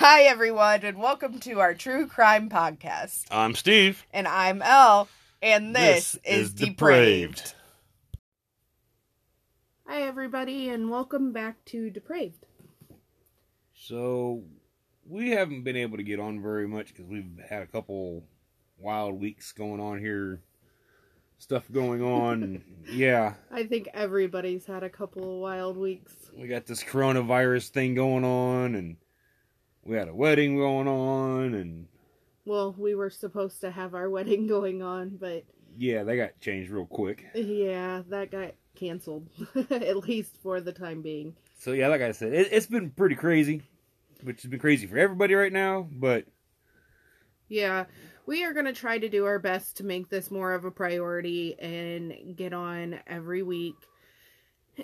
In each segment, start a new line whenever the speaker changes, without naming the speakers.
Hi, everyone, and welcome to our true crime podcast.
I'm Steve.
And I'm Elle, and this, is, Depraved. Hi, everybody, and welcome back to Depraved.
So, we haven't been able to get on very much because we've had a couple wild weeks going on here, stuff going on. yeah,
I think everybody's had a couple of wild weeks.
we got this coronavirus thing going on, and we had a wedding going on, and
Well, we were supposed to have our wedding going on, but
yeah, they got changed real quick.
yeah, that got canceled, at least for the time being.
So, yeah, like I said, it, it's been pretty crazy, which has been crazy for everybody right now, but
Yeah, we are going to try to do our best to make this more of a priority and get on every week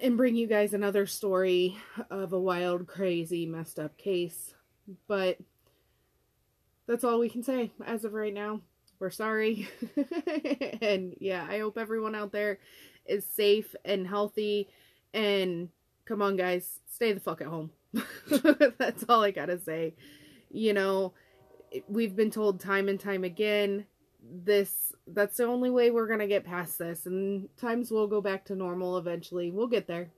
and bring you guys another story of a wild, crazy, messed up case. But that's all we can say as of right now. We're sorry. and yeah, I hope everyone out there is safe and healthy. And come on, guys, stay the fuck at home. that's all I gotta say. You know, we've been told time and time again this that's the only way we're gonna get past this and times will go back to normal eventually we'll get there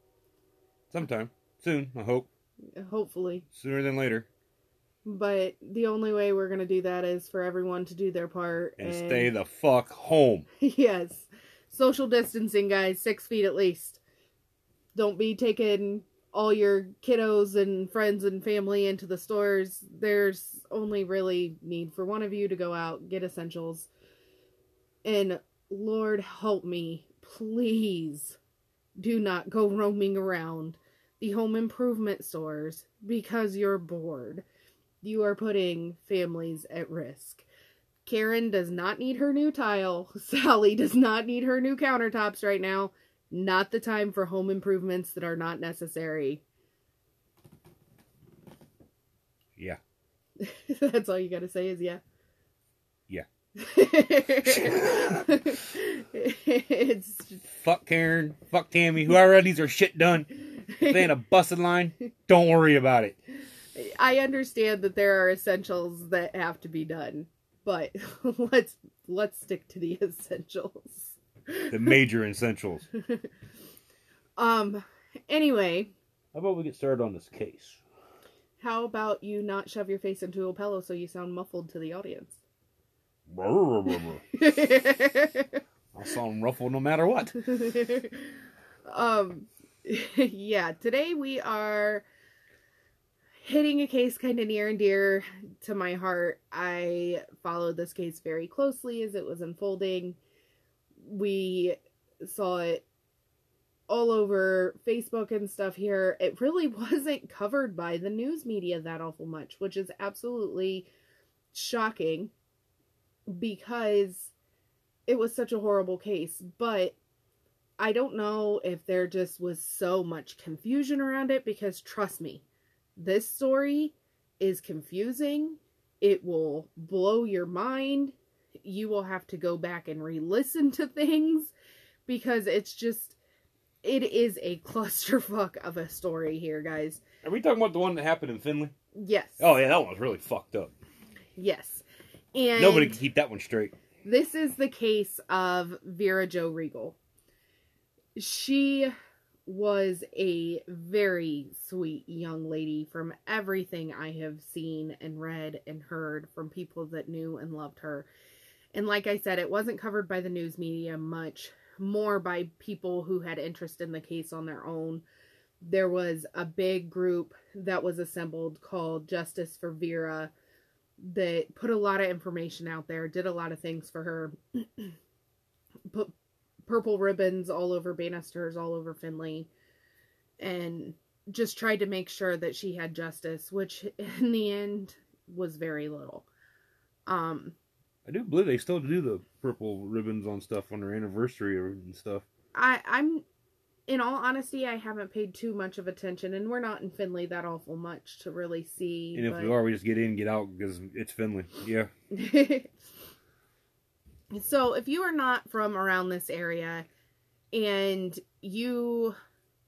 sometime soon, I hope,
hopefully
sooner than later,
but the only way we're gonna do that is for everyone to do their part
and stay the fuck home.
yes. Social distancing guys. Six feet at least. Don't be taking all your kiddos and friends and family into the stores. There's only really need for one of you to go out get essentials. And lord help me please do not go roaming around the home improvement stores because you're bored you are putting families at risk Karen does not need her new tile. Sally does not need her new countertops right now. Not the time for home improvements that are not necessary.
Yeah.
That's all you gotta say is yeah.
Yeah.
it's
Fuck Karen, fuck Tammy, whoever needs their shit done. If they in a busted line, don't worry about it.
I understand that there are essentials that have to be done, but let's let's stick to the essentials.
The major essentials.
Um anyway,
How about we get started on this case?
how about you not shove your face into a pillow so you sound muffled to the audience?
I'll sound ruffled no matter what.
um yeah today we are hitting a case kind of near and dear to my heart. I followed this case very closely as it was unfolding. We saw it all over facebook and stuff here. It really wasn't covered by the news media that awful much which is absolutely shocking because it was such a horrible case. But I don't know if there just was so much confusion around it because trust me, this story is confusing. It will blow your mind. You will have to go back and re listen to things because it's just, it is a clusterfuck of a story here, guys.
Are we talking about the one that happened in Findlay?
Yes.
Oh yeah, that one was really fucked up.
Yes. And
Nobody can keep that one straight.
This is the case of Vera Jo Reigle. She was a very sweet young lady from everything I have seen and read and heard from people that knew and loved her. And like I said, it wasn't covered by the news media much, more by people who had interest in the case on their own. There was a big group that was assembled called Justice for Vera that put a lot of information out there, did a lot of things for her, put purple ribbons all over banisters, all over Findlay, and just tried to make sure that she had justice, which in the end was very little. Um,
I do believe they still do the purple ribbons on stuff on their anniversary and stuff.
I I'm in all honesty, I haven't paid too much of attention, and we're not in Findlay that awful much to really see.
And if
but...
we are, we just get in, get out because it's Findlay. Yeah.
so if you are not from around this area and you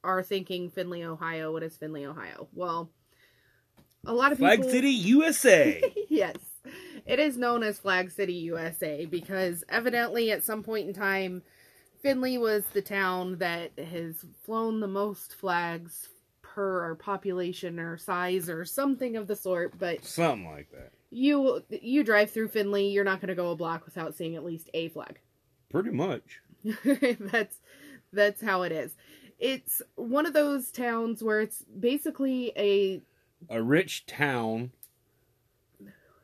are thinking Findlay, Ohio, what is Findlay, Ohio? Well, a lot of people
Flag
people
City, USA.
yes. It is known as Flag City, USA because evidently at some point in time Findlay was the town that has flown the most flags per or population or size or something of the sort, but
Something like that.
You you drive through Findlay, you're not going to go a block without seeing at least a flag.
Pretty much.
that's that's how it is. It's one of those towns where it's basically a
A rich town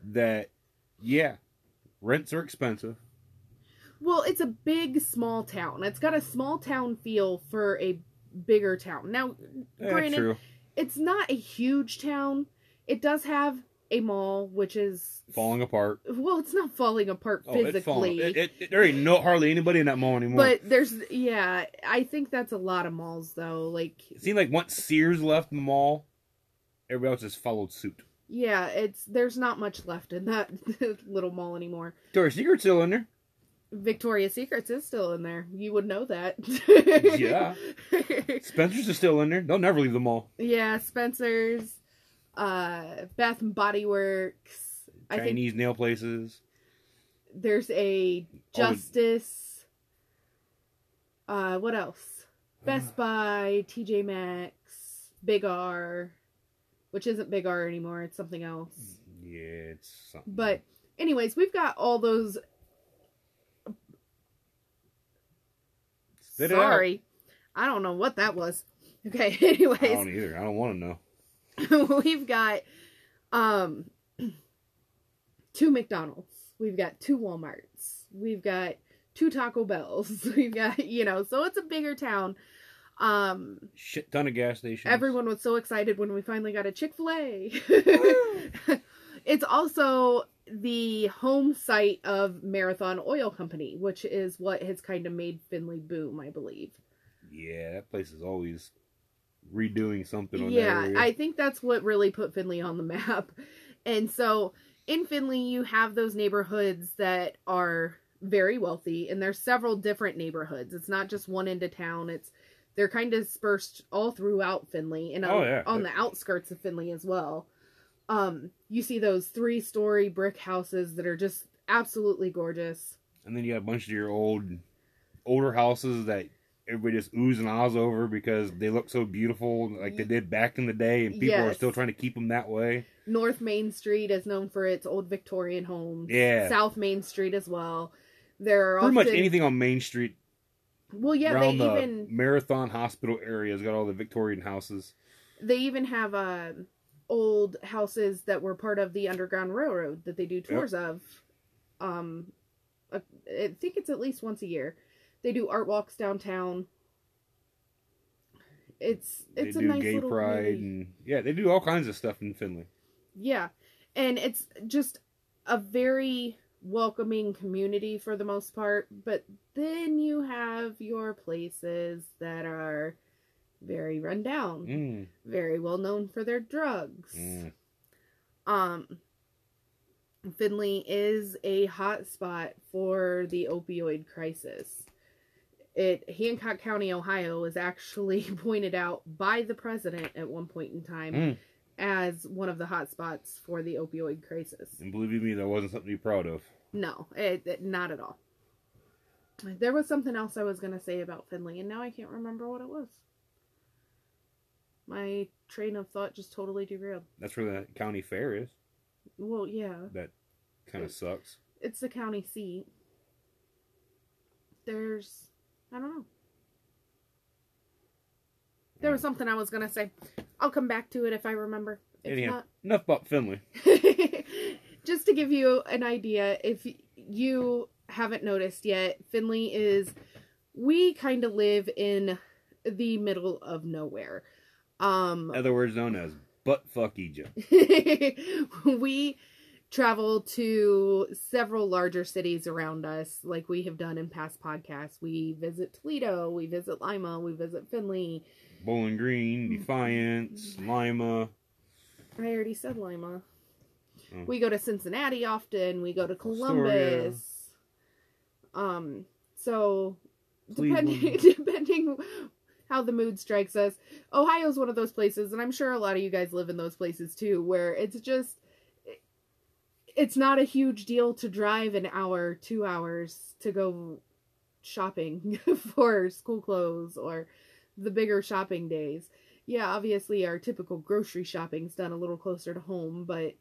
that, yeah, rents are expensive.
well, it's a big small town. It's got a small town feel for a bigger town. Now,
Yeah,
granted,
true.
it's not a huge town. It does have a mall, which is
Falling apart.
well, it's not falling apart
Oh, it's falling.
physically.
It, it, there ain't no hardly anybody in that mall anymore.
but there's yeah, I think that's a lot of malls though. Like
it seemed like once Sears left the mall, everybody else just followed suit.
yeah, it's there's not much left in that little mall anymore.
Victoria's Secret's still in there.
Victoria's Secrets is still in there. You would know that.
Yeah. Spencer's is still in there. They'll never leave the mall.
yeah, Spencer's, uh, Bath and Body Works. I think
Chinese nail places.
there's a
Oh,
Justice. Uh, what else? Best Buy, TJ Maxx, Big R, which isn't Big R anymore. It's something else.
Yeah, it's something.
But, anyways, we've got all those.
Spit.
Sorry, I don't know what that was. Okay, Anyways, I
don't either. I don't want to know.
we've got um two McDonald's. We've got two Walmarts. We've got two Taco Bells. We've got, you know, so it's a bigger town. Um
Shit ton of gas stations.
everyone was so excited when we finally got a Chick-fil-A. it's also the home site of Marathon Oil Company, which is what has kind of made Findlay boom, I believe.
Yeah, that place is always redoing something on
yeah. I think that's what really put Findlay on the map. And so in Findlay, you have those neighborhoods that are very wealthy, and there's several different neighborhoods. It's not just one end of town. It's they're kind of dispersed all throughout Findlay and
Oh,
on,
yeah.
on the outskirts of Findlay as well. Um, you see those three story brick houses that are just absolutely gorgeous.
And then you have a bunch of your old, older houses that everybody just oohs and ahs over because they look so beautiful, like they did back in the day, and people are still trying to keep them that way.
North Main Street is known for its old Victorian homes.
Yeah.
South Main Street as well. There are
Pretty much anything on Main Street
Well, yeah, they
the
even
Marathon Hospital area has got all the Victorian houses.
they even have um old houses that were part of the Underground Railroad that they do tours of. Um, uh, I think it's at least once a year. They do art walks downtown. It's it's
they
a
do
nice
gay
little
pride
community.
and yeah, they do all kinds of stuff in Findlay.
Yeah. And it's just a very welcoming community for the most part. But then you have your places that are very run down,
Mm,
very well known for their drugs.
mm.
Um, Findlay is a hot spot for the opioid crisis. It Hancock County, Ohio, was actually pointed out by the president at one point in time
Mm.
as one of the hot spots for the opioid crisis.
And believe me, that wasn't something to be proud of.
No, it, it- not at all. There was something else I was going to say about Findlay, and now I can't remember what it was. My train of thought just totally derailed.
That's where the county fair is.
Well, yeah,
That kind of sucks.
it's the county seat. There's, I don't know. There was something I was going to say. I'll come back to it if I remember. If
Anyhow,
not,
enough about Findlay.
just to give you an idea, if you haven't noticed yet, Findlay is we kind of live in the middle of nowhere. Um
In other words, known as butt fuck Egypt.
we travel to several larger cities around us like we have done in past podcasts. We visit Toledo, we visit Lima, we visit Findlay.
Bowling Green, Defiance, Lima.
I already said Lima.
Oh.
We go to Cincinnati often. We go to
Fostoria.
Columbus. Um, so depending depending how the mood strikes us. Ohio's one of those places, and I'm sure a lot of you guys live in those places too, where it's just it's not a huge deal to drive an hour, two hours to go shopping for school clothes or the bigger shopping days. Yeah, obviously our typical grocery shopping's done a little closer to home, but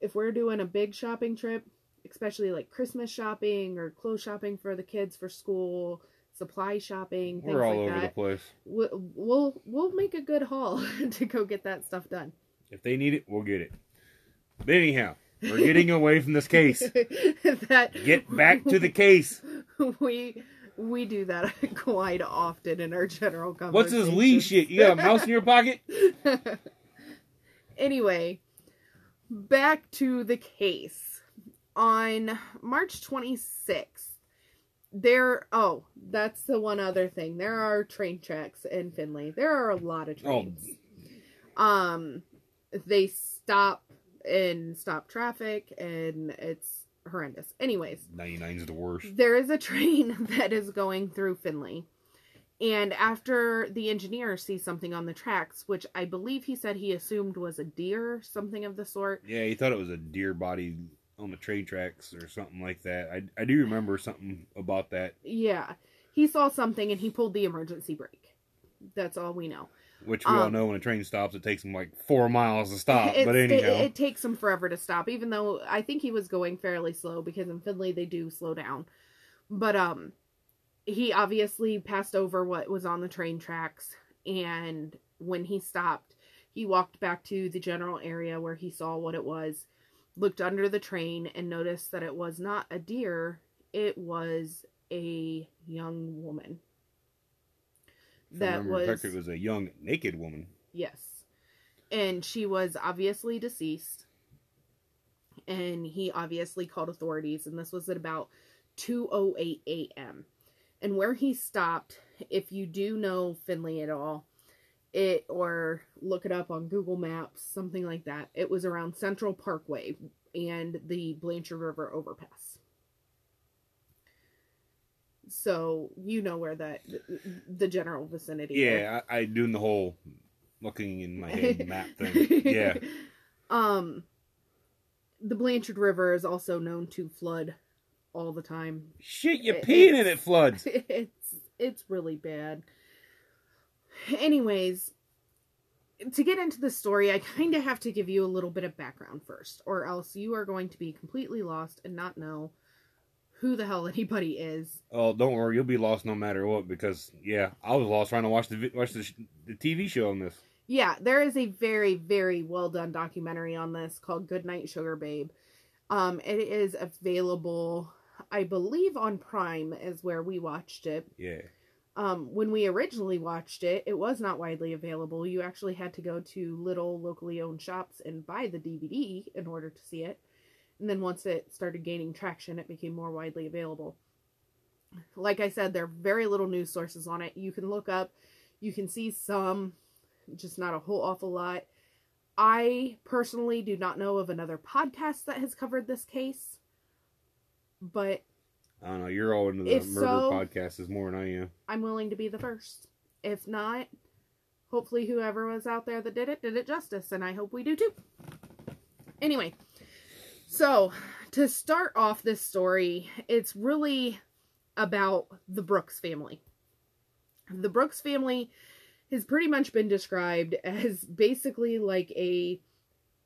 if we're doing a big shopping trip, especially like Christmas shopping or clothes shopping for the kids for school, supply shopping, things
We're all
like
over
that,
the place.
we'll, we'll we'll make a good haul to go get that stuff done.
If they need it, we'll get it. But anyhow, we're getting away from this case.
that
Get back to the case.
we we do that quite often in our general conversation.
What's this wee shit? You got a mouse in your pocket?
anyway, back to the case. On March 26th, there oh, that's the one other thing. There are train tracks in Findlay. There are a lot of
Oh,
trains. Um they stop and stop traffic and it's horrendous. Anyways,
99's the worst.
there is a train that is going through Findlay. And after the engineer sees something on the tracks, which I believe he said he assumed was a deer, something of the sort.
Yeah, he thought it was a deer body on the train tracks or something like that. I, I do remember something about that,
Yeah. He saw something and he pulled the emergency brake. That's all we know.
Which we all
Um,
know when a train stops, it takes them like four miles to stop. But anyhow,
it takes him forever to stop, even though I think he was going fairly slow because in Findlay they do slow down. But um, he obviously passed over what was on the train tracks, and when he stopped, he walked back to the general area where he saw what it was, looked under the train, and noticed that it was not a deer; it was a young woman. That was
it was a young naked woman.
Yes. And she was obviously deceased. And he obviously called authorities and this was at about 2:08 a.m. And where he stopped, if you do know Findlay at all, it or look it up on Google Maps, something like that. It was around Central Parkway and the Blanchard River overpass. So, you know where that the general vicinity.
Yeah, I, I doing the whole looking in my head map thing. Yeah,
Um the Blanchard River is also known to flood all the time.
shit, you
It-
peeing in it floods.
It's it's really bad. Anyways, to get into the story, I kind of have to give you a little bit of background first, or else you are going to be completely lost and not know who the hell anybody is.
Oh, don't worry, you'll be lost no matter what. Because yeah, I was lost trying to watch the watch the, the TV show on this.
Yeah, there is a very, very well done documentary on this called Goodnight Sugar Babe. Um, it is available, I believe, on Prime is where we watched it.
Yeah,
Um, when we originally watched it, it was not widely available. You actually had to go to little locally owned shops and buy the DVD in order to see it. And then once it started gaining traction, it became more widely available. Like I said, there are very little news sources on it. You can look up, you can see some, just not a whole awful lot. I personally do not know of another podcast that has covered this case, but
I don't know. You're all into the murder
so-
podcast is more than I am.
I'm willing to be the first. If not, hopefully whoever was out there that did it did it justice, and I hope we do too. Anyway, so to start off this story, it's really about the Brooks family. The Brooks family has pretty much been described as basically like a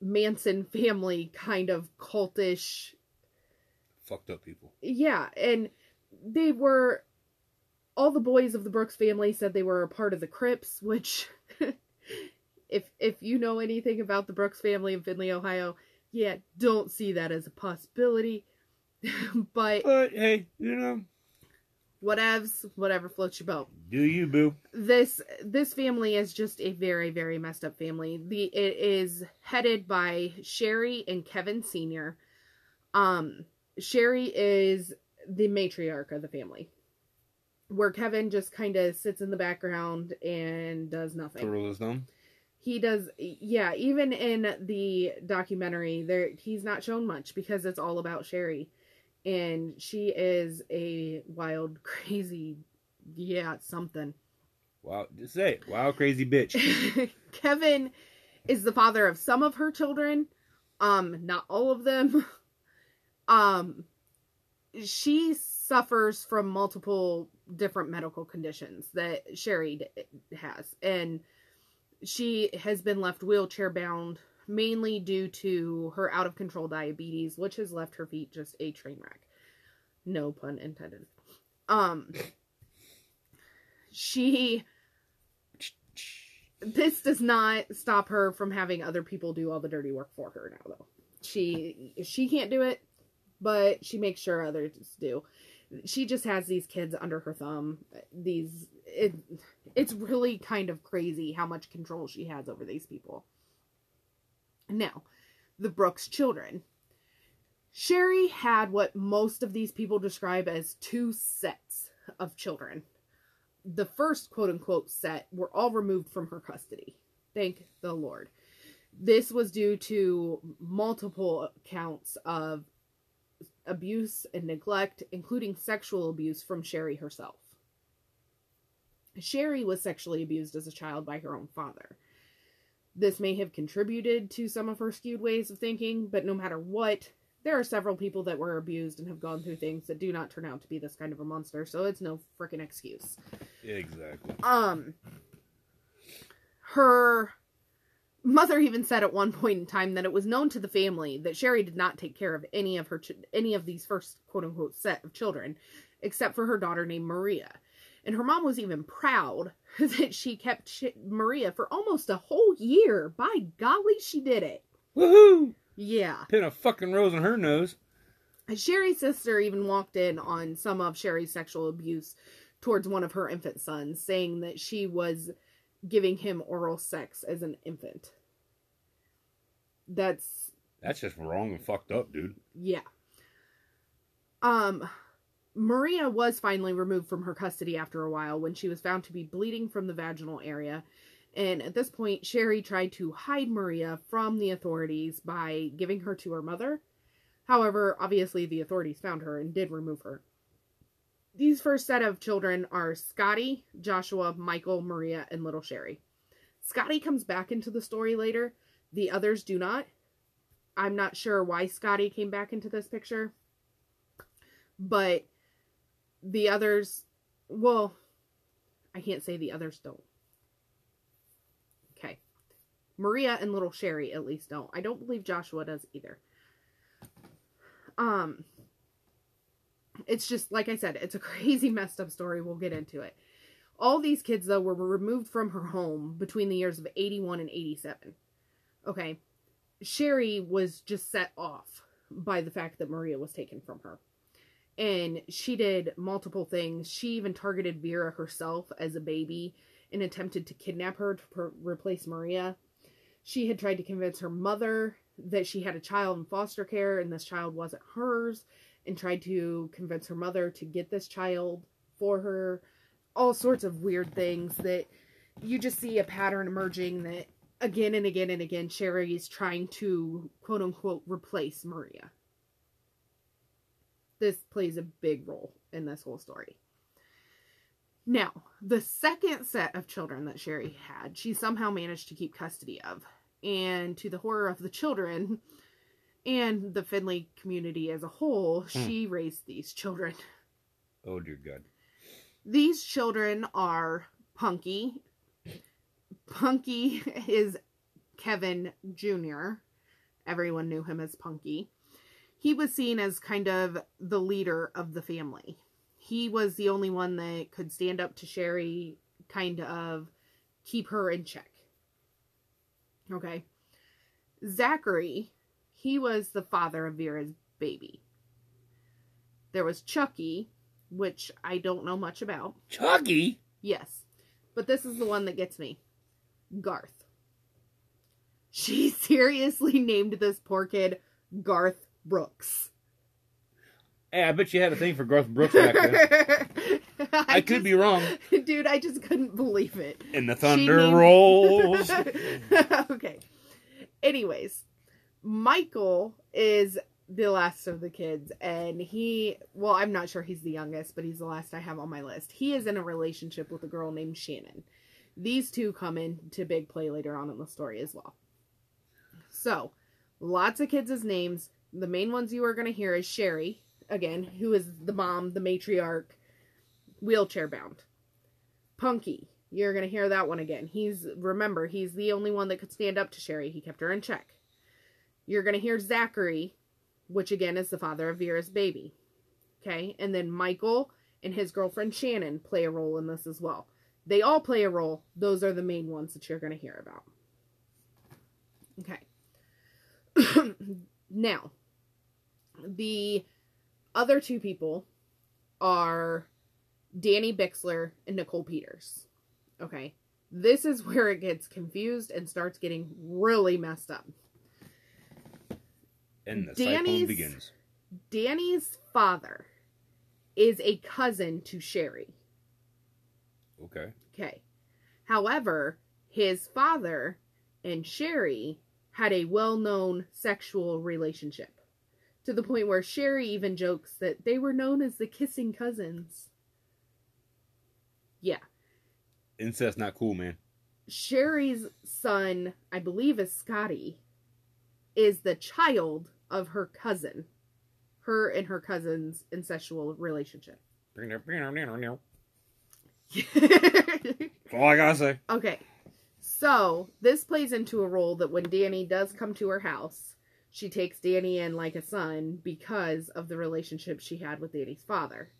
Manson family kind of cultish
Fucked up people.
yeah, and they were all the boys of the Brooks family said they were a part of the Crips, which if if you know anything about the Brooks family in Findlay, Ohio, yeah, don't see that as a possibility. but
But hey, you know,
whatevs, whatever floats your boat.
do you boo?
This this family is just a very very messed up family. The it is headed by Sherry and Kevin Senior. Um, Sherry is the matriarch of the family, where Kevin just kind of sits in the background and does nothing.
Twirl his thumb.
He does, yeah. Even in the documentary, there he's not shown much because it's all about Sherry, and she is a wild, crazy, yeah, something.
Wow, just say it. Wow, crazy bitch.
Kevin is the father of some of her children, um, not all of them. Um, she suffers from multiple different medical conditions that Sherry has, and she has been left wheelchair bound mainly due to her out of control diabetes, which has left her feet just a train wreck. No pun intended. Um, she this does not stop her from having other people do all the dirty work for her now though she she can't do it but she makes sure others do she just has these kids under her thumb these it, it's really kind of crazy how much control she has over these people now the brooks children sherry had what most of these people describe as two sets of children the first quote unquote set were all removed from her custody. Thank the Lord. This was due to multiple counts of abuse and neglect, including sexual abuse from Sherry herself. Sherry was sexually abused as a child by her own father. This may have contributed to some of her skewed ways of thinking, but no matter what, there are several people that were abused and have gone through things that do not turn out to be this kind of a monster, so it's no freaking excuse.
Exactly.
Um her mother even said at one point in time that it was known to the family that Sherry did not take care of any of her ch- any of these first quote unquote set of children except for her daughter named Maria. And her mom was even proud that she kept sh- Maria for almost a whole year. By golly, she did it.
Woohoo!
Yeah.
Pin a fucking rose on her nose.
Sherry's sister even walked in on some of Sherry's sexual abuse towards one of her infant sons, saying that she was giving him oral sex as an infant. That's
That's just wrong and fucked up, dude.
yeah. Um Maria was finally removed from her custody after a while when she was found to be bleeding from the vaginal area. And at this point, Sherry tried to hide Maria from the authorities by giving her to her mother. However, obviously, the authorities found her and did remove her. These first set of children are Scotty, Joshua, Michael, Maria, and little Sherry. Scotty comes back into the story later. The others do not. I'm not sure why Scotty came back into this picture. But the others, well, I can't say the others don't. Okay. Maria and little Sherry at least don't. I don't believe Joshua does either. Um it's just like I said, it's a crazy messed up story. We'll get into it. All these kids though were removed from her home between the years of 81 and 87. Okay. Sherry was just set off by the fact that Maria was taken from her. And she did multiple things. She even targeted Vera herself as a baby and attempted to kidnap her to per- replace Maria. She had tried to convince her mother that she had a child in foster care and this child wasn't hers, and tried to convince her mother to get this child for her. All sorts of weird things that you just see a pattern emerging that again and again and again Sherry is trying to quote unquote replace Maria. This plays a big role in this whole story. Now, the second set of children that Sherry had, she somehow managed to keep custody of. And to the horror of the children and the Findlay community as a whole,
Hmm.
she raised these children.
Oh dear God.
These children are Punky. Punky is Kevin Jr. Everyone knew him as Punky. He was seen as kind of the leader of the family. He was the only one that could stand up to Sherry, kind of keep her in check. Okay. Zachary, he was the father of Vera's baby. There was Chucky, which I don't know much about.
Chucky?
Yes. But this is the one that gets me. Garth. She seriously named this poor kid Garth Brooks.
Hey, I bet you had a thing for Garth Brooks back then.
I,
I could
just-
be wrong.
Dude, I just couldn't believe it.
And the thunder
named-
rolls.
okay. Anyways, Michael is the last of the kids, and he, well, I'm not sure he's the youngest, but he's the last I have on my list. He is in a relationship with a girl named Shannon. These two come into big play later on in the story as well. So, lots of kids' names. The main ones you are going to hear is Sherry, again, who is the mom, the matriarch, wheelchair bound. Punky, you're going to hear that one again. He's, remember, he's the only one that could stand up to Sherry. He kept her in check. You're going to hear Zachary, which again is the father of Vera's baby. Okay, and then Michael and his girlfriend Shannon play a role in this as well. They all play a role. Those are the main ones that you're going to hear about. Okay. now, the other two people are Danny Bixler and Nicole Peters. Okay. This is where it gets confused and starts getting really messed up.
And the
Danny's-
cyclone begins.
Danny's father is a cousin to Sherry.
Okay.
Okay. However, his father and Sherry had a well known sexual relationship to the point where Sherry even jokes that they were known as the kissing cousins. Yeah.
Incest not cool, man.
Sherry's son, I believe, is Scotty, is the child of her cousin. Her and her cousin's incestual relationship.
That's all I gotta say.
Okay. So, this plays into a role that when Danny does come to her house, she takes Danny in like a son because of the relationship she had with Danny's father.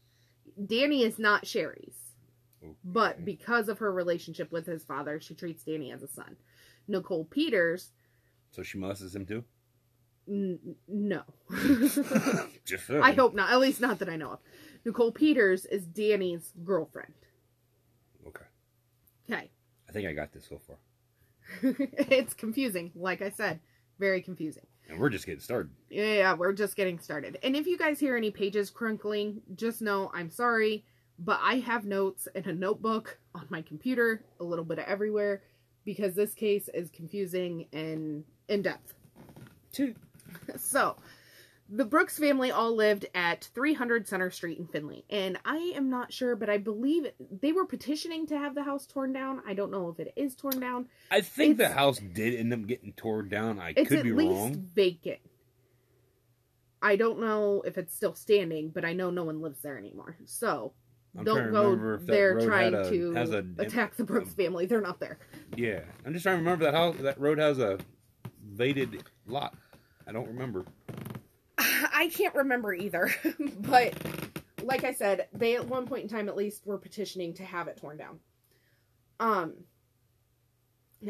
Danny is not Sherry's, but because of her relationship with his father, she treats Danny as a son. Nicole Peters,
So she molests him too?
n- no. I hope not. At least not that I know of. Nicole Peters is Danny's girlfriend.
Okay. I think I got this so far.
it's confusing. Like I said, very confusing.
And we're just getting started.
Yeah, we're just getting started. And if you guys hear any pages crinkling, just know I'm sorry, but I have notes in a notebook on my computer, a little bit of everywhere, because this case is confusing and in depth. Two. So, the Brooks family all lived at 300 Center Street in Findlay. And I am not sure, but I believe they were petitioning to have the house torn down. I don't know if it is torn down.
I think the house did end up getting torn down. I
It's
could
at
be
least
wrong.
vacant. I don't know if it's still standing, but I know no one lives there anymore. So
I'm
don't go there trying
a-
to
a-
attack the Brooks family. They're not there.
Yeah, I'm just trying to remember that house. That road has a vated lot. I don't remember.
I can't remember either, but like I said, they at one point in time at least were petitioning to have it torn down. Um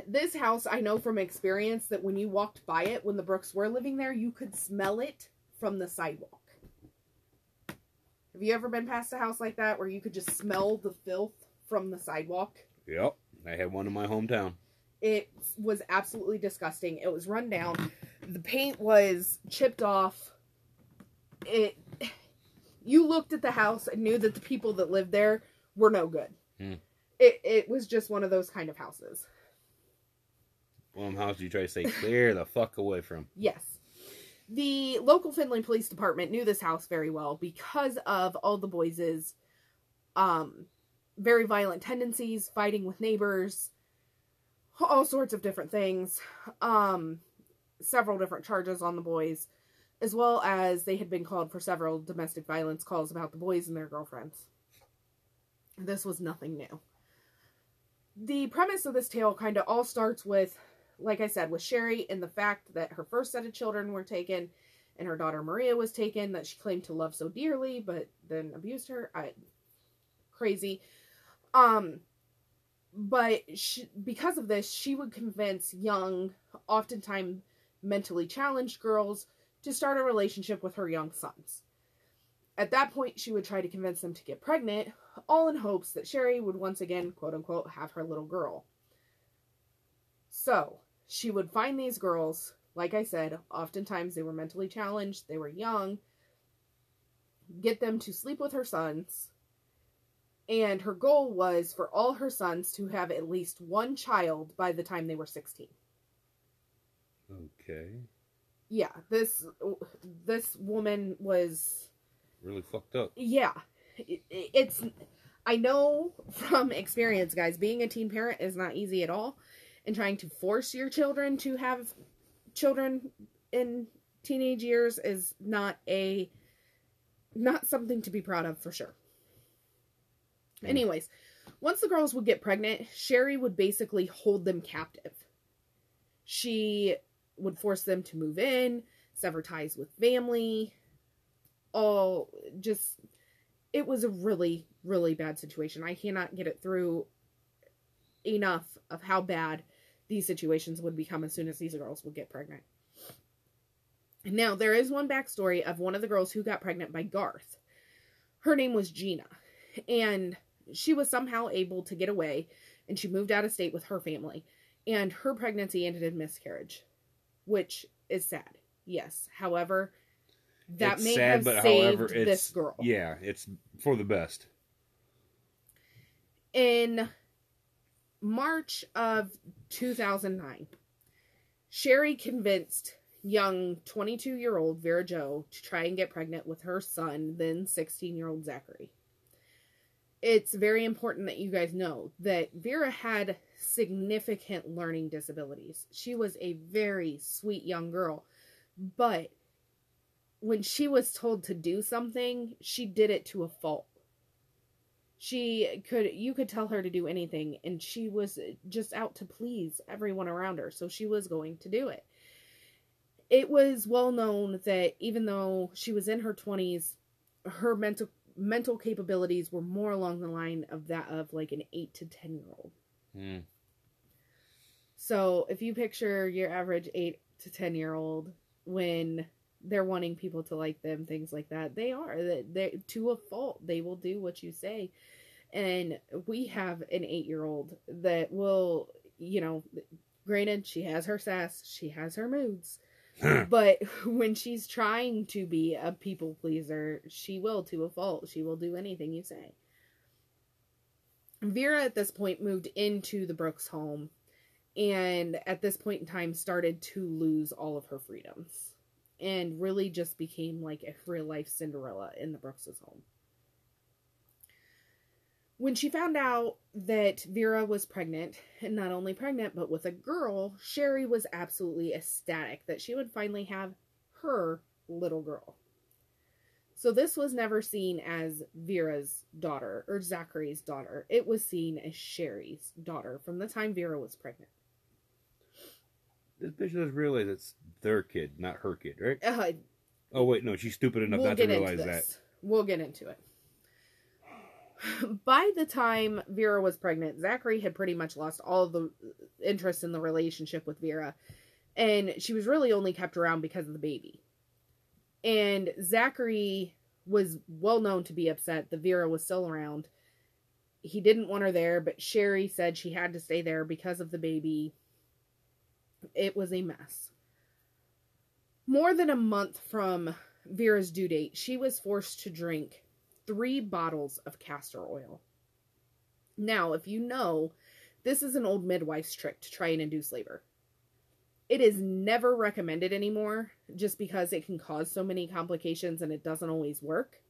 this house I know from experience that when you walked by it when the Brooks were living there, you could smell it from the sidewalk. Have you ever been past a house like that where you could just smell the filth from the sidewalk?
Yep, I had one in my hometown.
It was absolutely disgusting. It was run down. The paint was chipped off. It you looked at the house and knew that the people that lived there were no good.
Hmm.
It it was just one of those kind of houses.
One of them you try to stay clear the fuck away from.
Yes. The local Findlay Police Department knew this house very well because of all the boys' um very violent tendencies, fighting with neighbors, all sorts of different things. Um several different charges on the boys, as well as they had been called for several domestic violence calls about the boys and their girlfriends. This was nothing new. The premise of this tale kind of all starts with like I said, with Sherry and the fact that her first set of children were taken and her daughter Maria was taken that she claimed to love so dearly but then abused her. I crazy. Um but she, because of this, she would convince young, oftentimes mentally challenged girls to start a relationship with her young sons. At that point, she would try to convince them to get pregnant, all in hopes that Sherry would once again, quote unquote, have her little girl. So, she would find these girls, like I said, oftentimes they were mentally challenged, they were young, get them to sleep with her sons, and her goal was for all her sons to have at least one child by the time they were 16.
Okay,
Yeah, this this woman was
really fucked up.
yeah, it, it's I know from experience, guys, being a teen parent is not easy at all. And trying to force your children to have children in teenage years is not a not something to be proud of for sure.
Mm.
Anyways, once the girls would get pregnant, Sherry would basically hold them captive. She would force them to move in, sever ties with family, all just it was a really really bad situation. I cannot get it through enough of how bad these situations would become as soon as these girls would get pregnant. Now, there is one backstory of one of the girls who got pregnant by Garth. Her name was Gina, and she was somehow able to get away and she moved out of state with her family. And her pregnancy ended in miscarriage, which is sad. Yes. However, that
It's
may
sad,
have
but
saved
however,
this girl.
Yeah, it's for the best.
in March of 2009, Sherry convinced young 22 year old Vera Jo to try and get pregnant with her son, then 16 year old Zachary. It's very important that you guys know that Vera had significant learning disabilities. She was a very sweet young girl, but when she was told to do something, she did it to a fault. She could you could tell her to do anything and she was just out to please everyone around her so she was going to do it. It was well known that even though she was in her 20s her mental mental capabilities were more along the line of that of like an 8 to 10 year old
Mm.
so if you picture your average 8 to 10 year old when they're wanting people to like them things like that they are. That they to a fault they will do what you say. And we have an 8 year old that will you know granted she has her sass she has her moods but when she's trying to be a people pleaser she will to a fault she will do anything you say vera at this point moved into the brooks home and at this point in time started to lose all of her freedoms and really just became like a real life Cinderella in the Brooks's home. When she found out that Vera was pregnant, and not only pregnant, but with a girl, Sherry was absolutely ecstatic that she would finally have her little girl. So this was never seen as Vera's daughter or Zachary's daughter. It was seen as Sherry's daughter from the time Vera was pregnant.
This bitch doesn't realize it's their kid, not her kid, right?
Uh,
Oh wait, no, she's stupid enough
we'll
not to realize that.
We'll get into it. By the time Vera was pregnant, Zachary had pretty much lost all the interest in the relationship with Vera. And she was really only kept around because of the baby. And Zachary was well known to be upset that Vera was still around. He didn't want her there, but Sherry said she had to stay there because of the baby. It was a mess. More than a month from Vera's due date, she was forced to drink three bottles of castor oil. Now, if you know, this is an old midwife's trick to try and induce labor. It is never recommended anymore just because it can cause so many complications and it doesn't always work.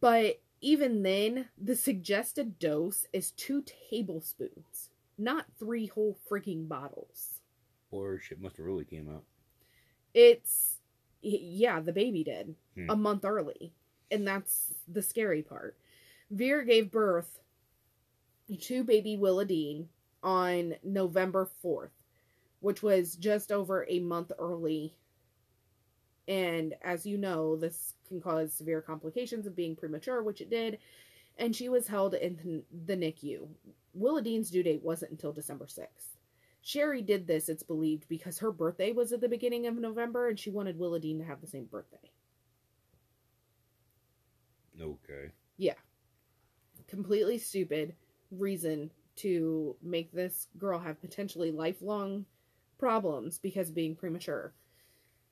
But even then, the suggested dose is two tablespoons, not three whole freaking bottles.
Or shit must have really came out.
It's yeah, the baby did
Hmm.
a month early, and that's the scary part. Vera gave birth to baby Willa Dean on November fourth, which was just over a month early. And as you know, this can cause severe complications of being premature, which it did. And she was held in the NICU. Willa Dean's due date wasn't until December 6th. Sherry did this, it's believed, because her birthday was at the beginning of November and she wanted Willa Dean to have the same birthday.
Okay. Yeah.
Completely stupid reason to make this girl have potentially lifelong problems because of being premature.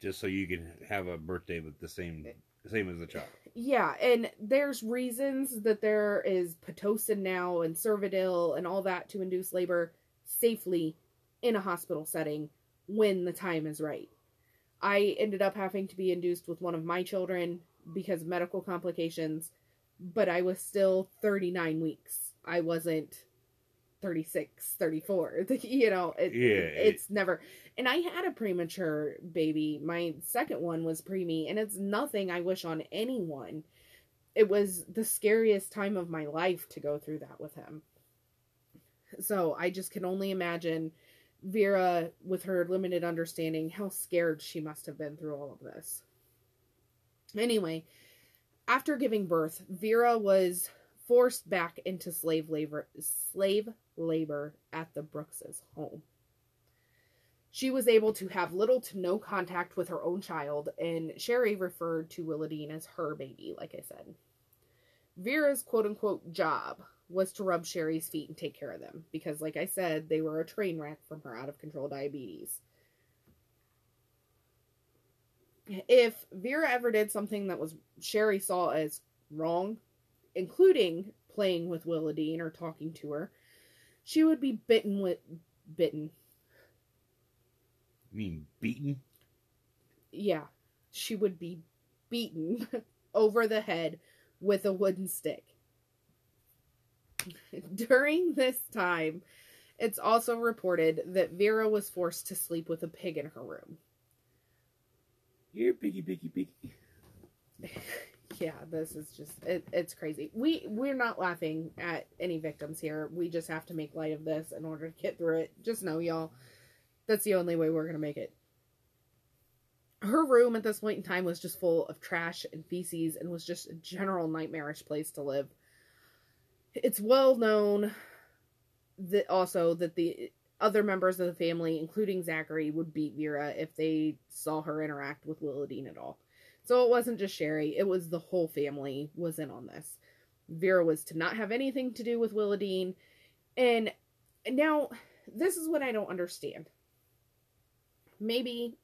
Just so you can have a birthday with the same same as the child.
Yeah, and there's reasons that there is Pitocin now and Cervidil and all that to induce labor safely in a hospital setting when the time is right. I ended up having to be induced with one of my children because of medical complications, but I was still 39 weeks. I wasn't 36, 34. You know, it,
Yeah,
it's never. And I had a premature baby. My second one was preemie, and it's nothing I wish on anyone. It was the scariest time of my life to go through that with him. So I just can only imagine Vera, with her limited understanding, how scared she must have been through all of this. Anyway, after giving birth, Vera was forced back into slave labor slave labor at the Brookses' home. She was able to have little to no contact with her own child, and Sherry referred to Willadine as her baby, like I said. Vera's quote unquote job was to rub Sherry's feet and take care of them, because, like I said, they were a train wreck from her out of control diabetes. If Vera ever did something that was Sherry saw as wrong, including playing with Willadine or talking to her, she would be bitten with bitten.
You mean beaten?
Yeah, she would be beaten over the head with a wooden stick. During this time, it's also reported that Vera was forced to sleep with a pig in her room.
Here, piggy, piggy, piggy.
yeah, this is just it, it's crazy. We we're not laughing at any victims here. We just have to make light of this in order to get through it. Just know, y'all, that's the only way we're gonna make it. Her room at this point in time was just full of trash and feces and was just a general nightmarish place to live. It's well known that also that the other members of the family, including Zachary, would beat Vera if they saw her interact with Willadine at all. So it wasn't just Sherry, it was the whole family was in on this. Vera was to not have anything to do with Willa Dean. And now, this is what I don't understand. Maybe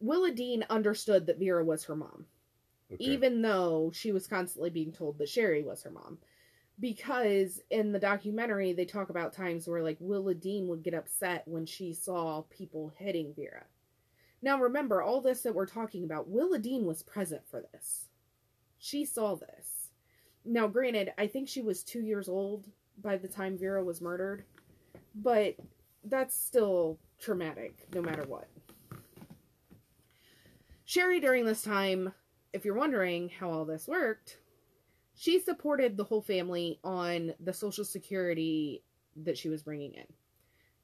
Willa Dean understood that Vera was her mom,
Okay.
even though she was constantly being told that Sherry was her mom. Because in the documentary, they talk about times where, like, Willa Dean would get upset when she saw people hitting Vera. Now, remember, all this that we're talking about, Willa Dean was present for this. She saw this. Now, granted, I think she was two years old by the time Vera was murdered, but that's still traumatic, no matter what. Sherry, during this time, if you're wondering how all this worked, she supported the whole family on the Social Security that she was bringing in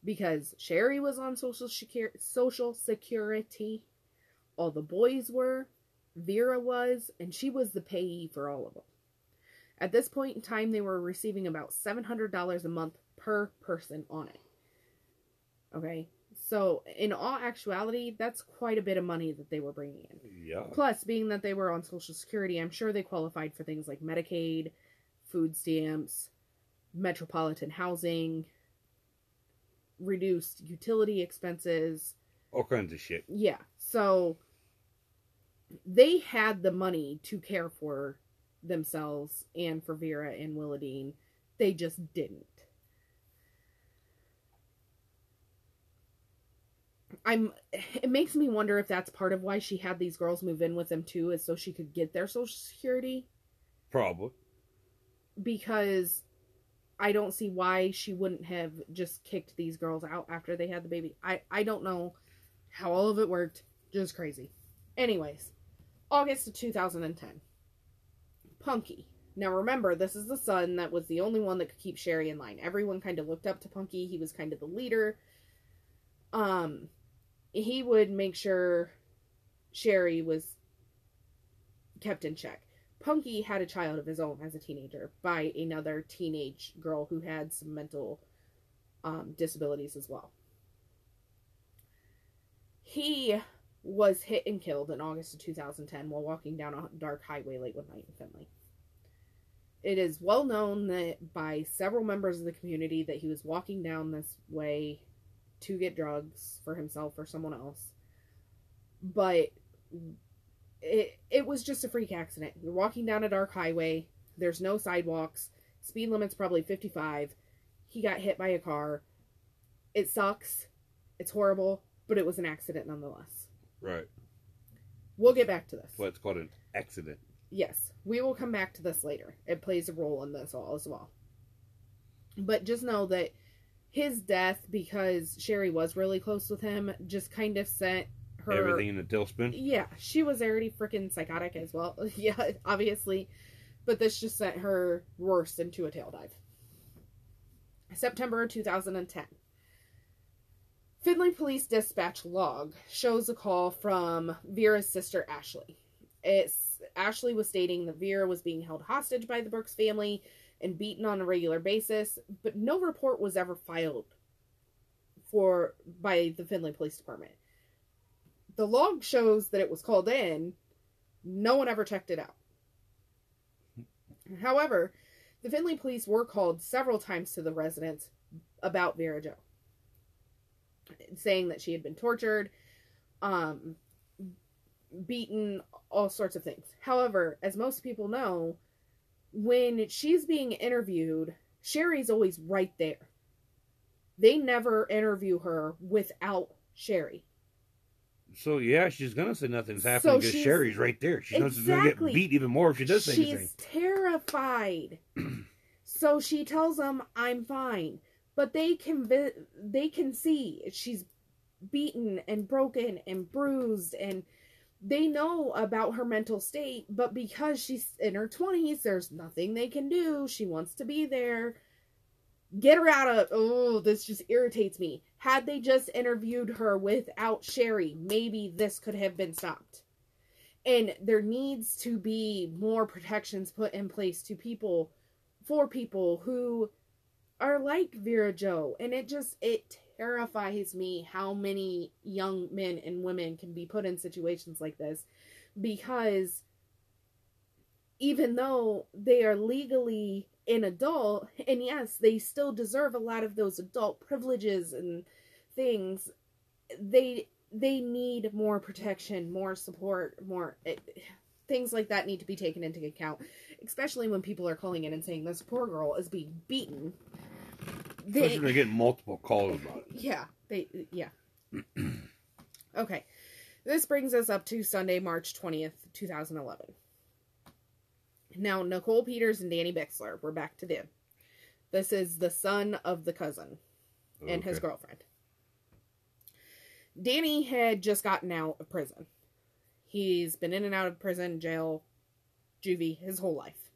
because Sherry was on social security, social security, all the boys were, Vera was, and she was the payee for all of them. At this point in time, they were receiving about $700 a month per person on it. Okay, so in all actuality, that's quite a bit of money that they were bringing in.
Yeah.
Plus, being that they were on Social Security, I'm sure they qualified for things like Medicaid, food stamps, metropolitan housing, reduced utility expenses.
All kinds of shit.
Yeah, so they had the money to care for themselves and for Vera and Willadine. They just didn't. I'm it makes me wonder if that's part of why she had these girls move in with them too is so she could get their social security
Probably.
because I don't see why she wouldn't have just kicked these girls out after they had the baby. I I don't know how all of it worked. Just crazy. Anyways, August of 2010. Punky. Now remember, this is the son that was the only one that could keep Sherry in line. Everyone kind of looked up to Punky. He was kind of the leader. Um he would make sure Sherry was kept in check. Punky had a child of his own as a teenager by another teenage girl who had some mental um, disabilities as well. He was hit and killed in August of 2010 while walking down a dark highway late one night in Findlay. It is well known that by several members of the community that he was walking down this way to get drugs for himself or someone else. But it it was just a freak accident. You're walking down a dark highway. There's no sidewalks. Speed limit's probably 55. He got hit by a car. It sucks. It's horrible, but it was an accident nonetheless.
Right.
We'll get back to this.
Well, it's called an accident.
Yes, we will come back to this later. It plays a role in this all as well. But just know that his death, because Sherry was really close with him, just kind of sent her
Everything in a tailspin.
Yeah, she was already freaking psychotic as well. yeah, obviously. But this just sent her worse into a tail dive. September 2010. Findlay Police Dispatch log shows a call from Vera's sister Ashley. It's Ashley was stating that Vera was being held hostage by the Brooks family and beaten on a regular basis, but no report was ever filed for by the Findlay Police Department. The log shows that it was called in. No one ever checked it out. However, the Findlay police were called several times to the residence about Vera Jo, saying that she had been tortured, um, beaten, all sorts of things. However, as most people know, when she's being interviewed, Sherry's always right there. They never interview her without Sherry.
So yeah, she's gonna say nothing's happening because
she's-
Sherry's right there. She knows she's gonna get beat even more if she does say
She's
anything.
terrified. so she tells them, "I'm fine," but they can they can see she's beaten and broken and bruised, and they know about her mental state. But because she's in her twenties, there's nothing they can do. She wants to be there. Get her out of. Oh, this just irritates me. Had they just interviewed her without Sherry, maybe this could have been stopped and there needs to be more protections put in place to people for people who are like Vera Jo and it just it terrifies me how many young men and women can be put in situations like this because even though they are legally an adult and yes they still deserve a lot of those adult privileges and things they they need more protection, more support, more it, things like that need to be taken into account, especially when people are calling in and saying this poor girl is being beaten.
Especially
They,
when they get multiple calls about it.
yeah, they yeah. okay. This brings us up to Sunday, March 20th, 2011. Now, Nicole Peters and Danny Bixler, we're back to them. This is the son of the cousin and his girlfriend. Danny had just gotten out of prison. He's been in and out of prison, jail, juvie his whole life.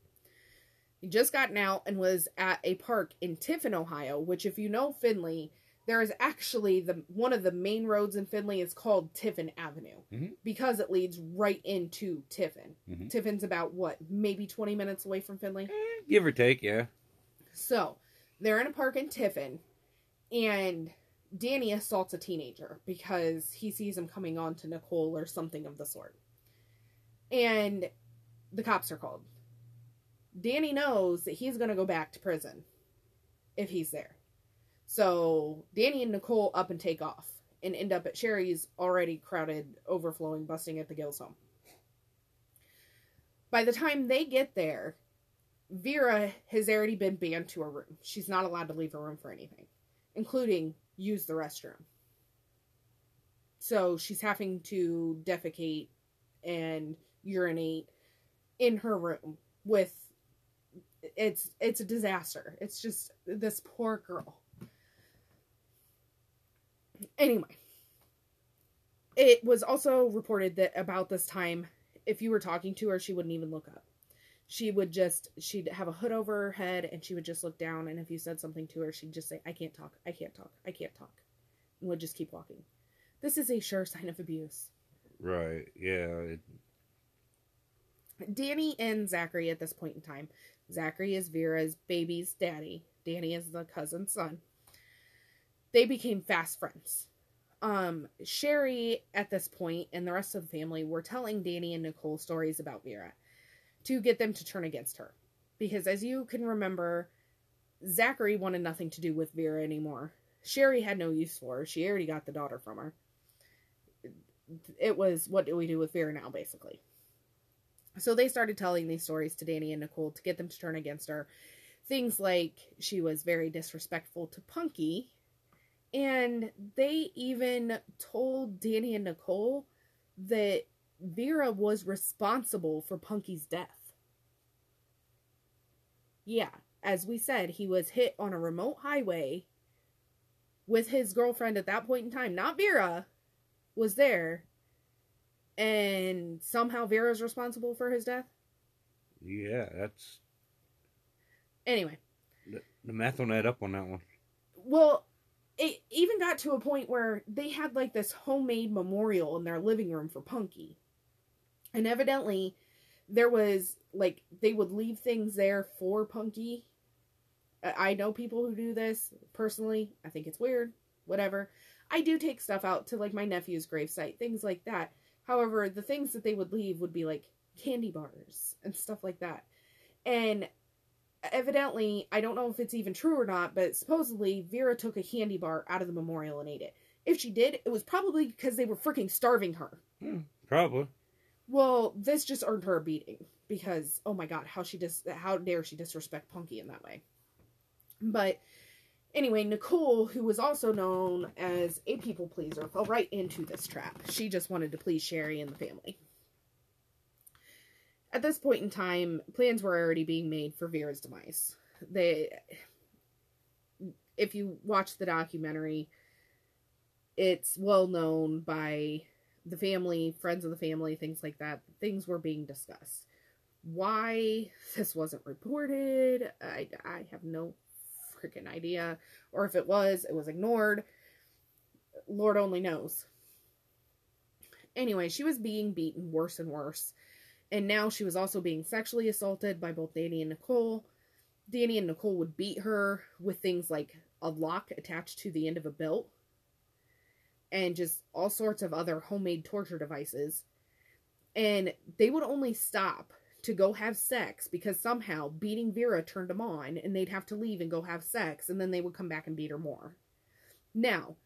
He just gotten out and was at a park in Tiffin, Ohio, which if you know Findlay, there is actually the one of the main roads in Findlay is called Tiffin Avenue
Mhm.
because it leads right into Tiffin.
Mhm.
Tiffin's about what, maybe 20 minutes away from Findlay?
Eh, Give or take, yeah.
So they're in a park in Tiffin, and Danny assaults a teenager because he sees him coming on to Nicole or something of the sort. And the cops are called. Danny knows that he's going to go back to prison if he's there. So Danny and Nicole up and take off and end up at Sherry's already crowded, overflowing, busting at the gills home. By the time they get there, Vera has already been banned to her room. She's not allowed to leave her room for anything, including use the restroom. So she's having to defecate and urinate in her room with it's it's a disaster. It's just this poor girl. Anyway, it was also reported that about this time if you were talking to her she wouldn't even look up. She would just she'd have a hood over her head and she would just look down. And if you said something to her she'd just say i can't talk. I can't talk. I can't talk. And would just keep walking. This is a sure sign of abuse.
Right. Yeah. It,
danny and zachary at this point in time. Zachary is vera's baby's daddy. Danny is the cousin's son they became fast friends um sherry at this point and the rest of the family were telling danny and nicole stories about vera to get them to turn against her. Because as you can remember, Zachary wanted nothing to do with Vera anymore. Sherry had no use for her. She already got the daughter from her. It was what do we do with Vera now, basically. So they started telling these stories to Danny and Nicole to get them to turn against her. Things like she was very disrespectful to Punky. And they even told Danny and Nicole that Vera was responsible for Punky's death. Yeah, as we said, he was hit on a remote highway with his girlfriend at that point in time, not Vera, was there. And somehow Vera's responsible for his death.
Yeah, that's
Anyway,
the, the math don't add up on that one.
well, it even got to a point where they had like this homemade memorial in their living room for Punky. And evidently, there was like they would leave things there for Punky. I know people who do this personally. I think it's weird. Whatever. I do take stuff out to like my nephew's gravesite, things like that. However, the things that they would leave would be like candy bars and stuff like that. And evidently, I don't know if it's even true or not, but supposedly Vera took a candy bar out of the memorial and ate it. If she did, it was probably because they were freaking starving her.
Hmm, probably.
Well, this just earned her a beating because oh my god, how she dis how dare she disrespect Punky in that way. But anyway, Nicole, who was also known as a people pleaser, fell right into this trap. She just wanted to please Sherry and the family. At this point in time, plans were already being made for Vera's demise. They if you watch the documentary, it's well known by the family, friends of the family, things like that. Things were being discussed. Why this wasn't reported, I, I have no freaking idea. Or if it was, it was ignored. Lord only knows. Anyway, she was being beaten worse and worse. And now she was also being sexually assaulted by both Danny and Nicole. Danny and Nicole would beat her with things like a lock attached to the end of a belt and just all sorts of other homemade torture devices. And they would only stop to go have sex because somehow beating Vera turned them on and they'd have to leave and go have sex and then they would come back and beat her more. Now,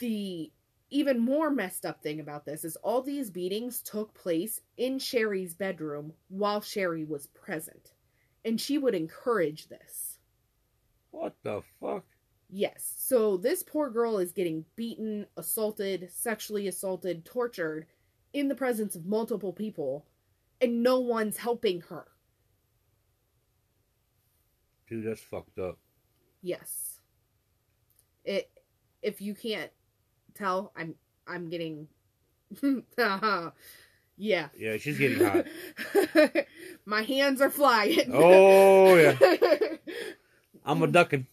the even more messed up thing about this is all these beatings took place in Sherry's bedroom while Sherry was present. And she would encourage this.
What the fuck?
Yes. So this poor girl is getting beaten, assaulted, sexually assaulted, tortured in the presence of multiple people, and no one's helping her.
Dude, that's fucked up.
Yes. It if you can't tell, I'm I'm getting Yeah.
Yeah, she's getting hot.
My hands are flying.
Oh, yeah. I'm a ducking.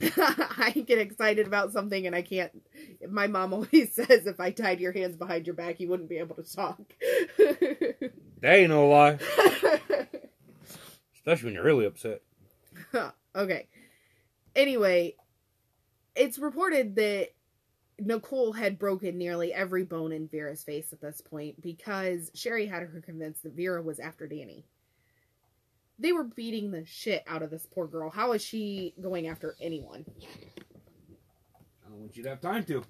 I get excited about something and I can't. My mom always says if I tied your hands behind your back, you wouldn't be able to talk.
That ain't no lie. Especially when you're really upset.
okay. Anyway, it's reported that Nicole had broken nearly every bone in Vera's face at this point because Sherry had her convinced that Vera was after Danny. They were beating the shit out of this poor girl. How is she going after anyone?
I don't want you to have time to.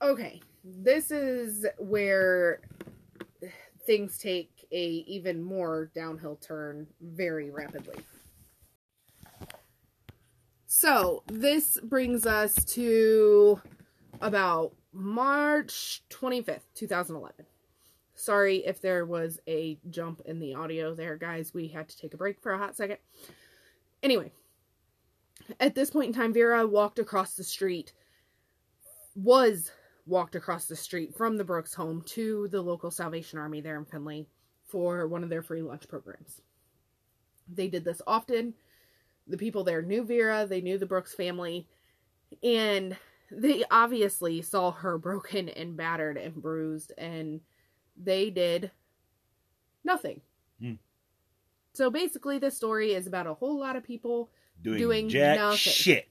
Okay, this is where things take a even more downhill turn very rapidly. So, this brings us to about March 25th, 2011. Sorry if there was a jump in the audio there, guys. We had to take a break for a hot second. Anyway, at this point in time, Vera walked across the street, was walked across the street from the Brooks home to the local Salvation Army there in Findlay for one of their free lunch programs. They did this often. The people there knew Vera, they knew the Brooks family, and they obviously saw her broken and battered and bruised, and they did nothing.
Hmm.
So basically, this story is about a whole lot of people
Doing,
Doing nothing.
shit.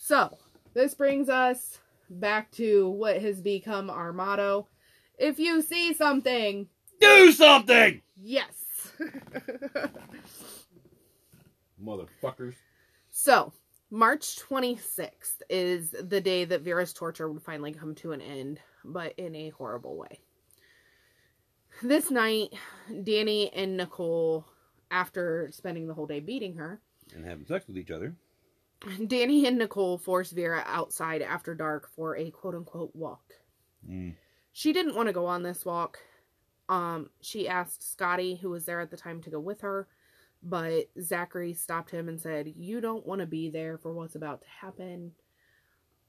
so, this brings us back to what has become our motto. If you see something,
Do something!
yes.
Motherfuckers.
so, March 26th is the day that Vera's torture would finally come to an end, but in a horrible way. This night, Danny and Nicole, after spending the whole day beating her,
And having sex with each other.
Danny and Nicole forced Vera outside after dark for a quote unquote walk.
Mm.
She didn't want to go on this walk. Um, she asked Scotty, who was there at the time, to go with her, but Zachary stopped him and said, "You don't want to be there for what's about to happen."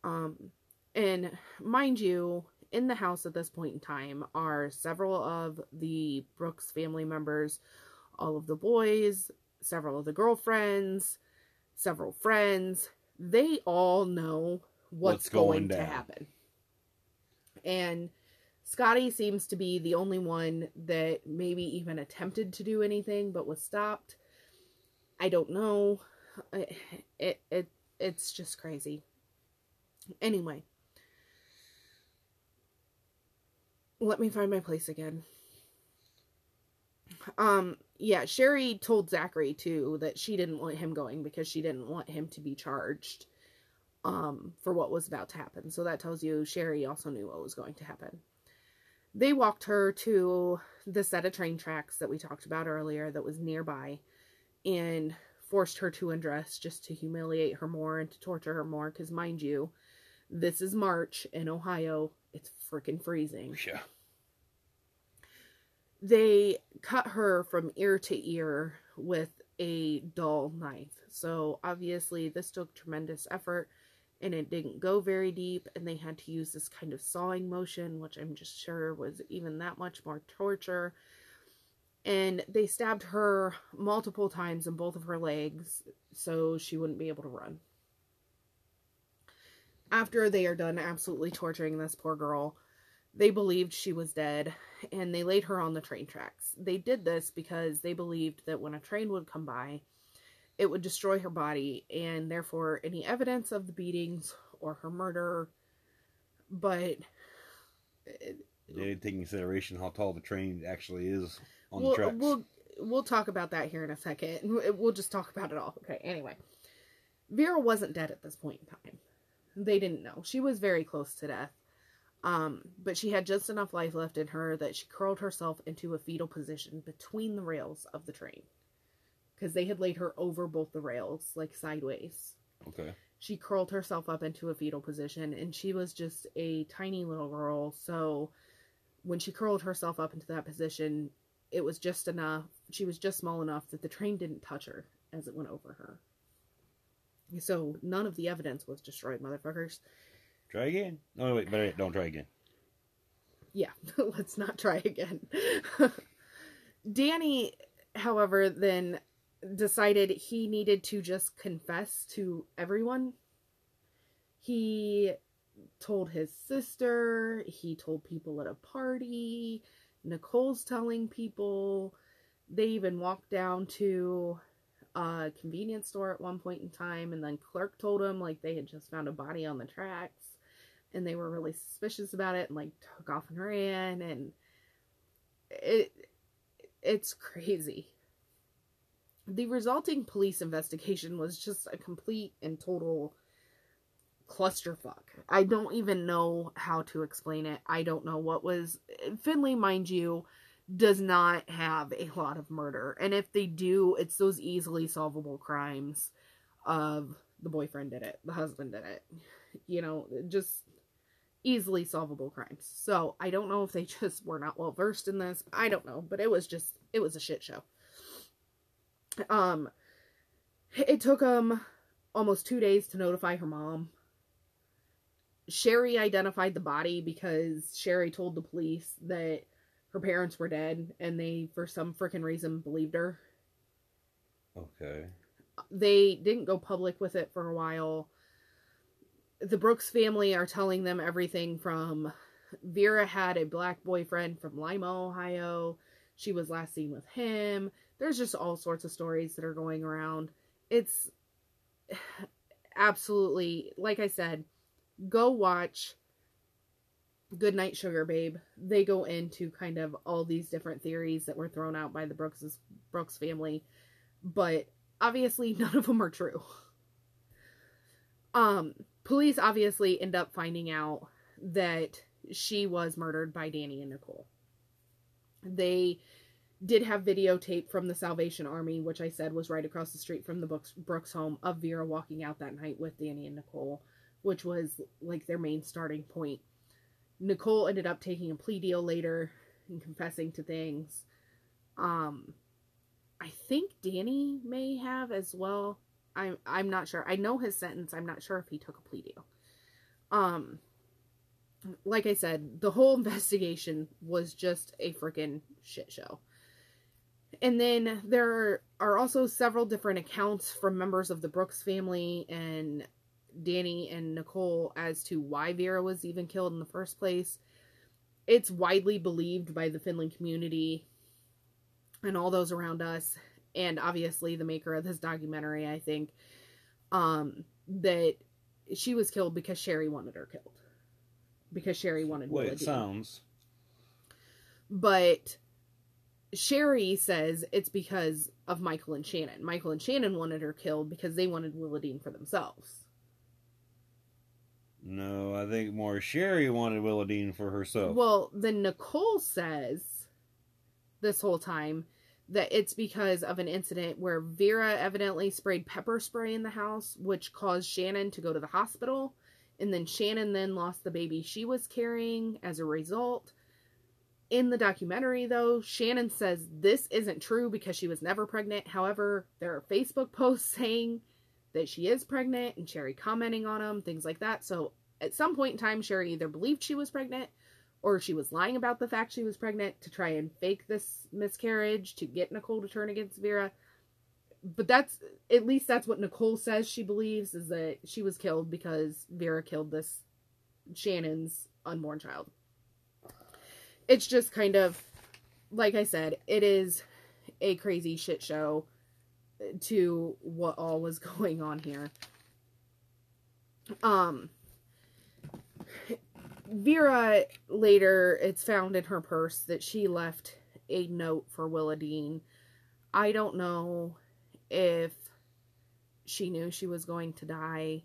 Um, and mind you, in the house at this point in time are several of the Brooks family members, all of the boys, several of the girlfriends, several friends. They all know what's,
What's going
going, to happen. And Scotty seems to be the only one that maybe even attempted to do anything but was stopped. I don't know. It, it, it it's just crazy. Anyway, let me find my place again. Um, yeah, Sherry told Zachary too that she didn't want him going because she didn't want him to be charged um for what was about to happen. So that tells you Sherry also knew what was going to happen. They walked her to the set of train tracks that we talked about earlier that was nearby and forced her to undress just to humiliate her more and to torture her more because mind you, this is March in Ohio. It's freaking freezing
Yeah.
they cut her from ear to ear with a dull knife. So obviously, this took tremendous effort and it didn't go very deep, and they had to use this kind of sawing motion, which I'm just sure was even that much more torture. And they stabbed her multiple times in both of her legs so she wouldn't be able to run. After they are done absolutely torturing this poor girl, they believed she was dead and they laid her on the train tracks. They did this because they believed that when a train would come by, it would destroy her body and therefore any evidence of the beatings or her murder. But
They didn't take into consideration how tall the train actually is on
we'll,
the tracks.
we'll we'll talk about that here in a second. We'll just talk about it all. Okay. Anyway, Vera wasn't dead at this point in time. They didn't know she was very close to death. Um, but she had just enough life left in her that she curled herself into a fetal position between the rails of the train because they had laid her over both the rails, like sideways.
okay.
She curled herself up into a fetal position, and she was just a tiny little girl. So when she curled herself up into that position, it was just enough. She was just small enough that the train didn't touch her as it went over her. So none of the evidence was destroyed, motherfuckers.
Try again. No, wait, better don't try again.
yeah, let's not try again. Danny, however, then decided he needed to just confess to everyone. He told his sister, he told people at a party, Nicole's telling people. They even walked down to a convenience store at one point in time, and then Clark told him like they had just found a body on the tracks and they were really suspicious about it and like took off and ran and it it's crazy the resulting police investigation was just a complete and total clusterfuck i don't even know how to explain it i don't know what was Findlay mind you does not have a lot of murder and if they do it's those easily solvable crimes of the boyfriend did it the husband did it you know just easily solvable crimes. So I don't know if they just were not well versed in this. I don't know, but it was just it was a shit show. Um it took them almost 2 days to notify her mom. Sherry identified the body because Sherry told the police that her parents were dead and they for some freaking reason believed her.
Okay.
They didn't go public with it for a while the Brooks family are telling them everything from Vera had a black boyfriend from Lima, Ohio. She was last seen with him. There's just all sorts of stories that are going around. It's absolutely, like I said, go watch Good Night Sugar Babe. They go into kind of all these different theories that were thrown out by the Brooks Brooks family, but obviously none of them are true. Um, police obviously end up finding out that she was murdered by Danny and Nicole. They did have videotape from the Salvation Army, which I said was right across the street from the Brooks, Brooks home, of Vera walking out that night with Danny and Nicole, which was like their main starting point. Nicole ended up taking a plea deal later and confessing to things. Um, I think Danny may have as well. I'm I'm not sure. I know his sentence. I'm not sure if he took a plea deal. Um, like I said, the whole investigation was just a freaking shit show. And then there are also several different accounts from members of the Brooks family and Danny and Nicole as to why Vera was even killed in the first place. It's widely believed by the Findlay community and all those around us, and obviously the maker of this documentary, I think, um, that she was killed because Sherry wanted her killed. Because Sherry wanted Willa
it sounds.
But Sherry says it's because of Michael and Shannon. Michael and Shannon wanted her killed because they wanted Willadine for themselves.
No, I think more Sherry wanted Willadine for herself.
Well, then Nicole says this whole time that it's because of an incident where Vera evidently sprayed pepper spray in the house, which caused Shannon to go to the hospital. And then Shannon then lost the baby she was carrying as a result. In the documentary, though, Shannon says this isn't true because she was never pregnant. However, there are Facebook posts saying that she is pregnant and Sherry commenting on them, things like that. So at some point in time, Sherry either believed she was pregnant or she was lying about the fact she was pregnant to try and fake this miscarriage to get Nicole to turn against Vera. But that's at least that's what Nicole says she believes is that she was killed because Vera killed this Shannon's unborn child. It's just kind of like I said, it is a crazy shit show to what all was going on here. Um Vera later, it's found in her purse that she left a note for Willa Dean. I don't know if she knew she was going to die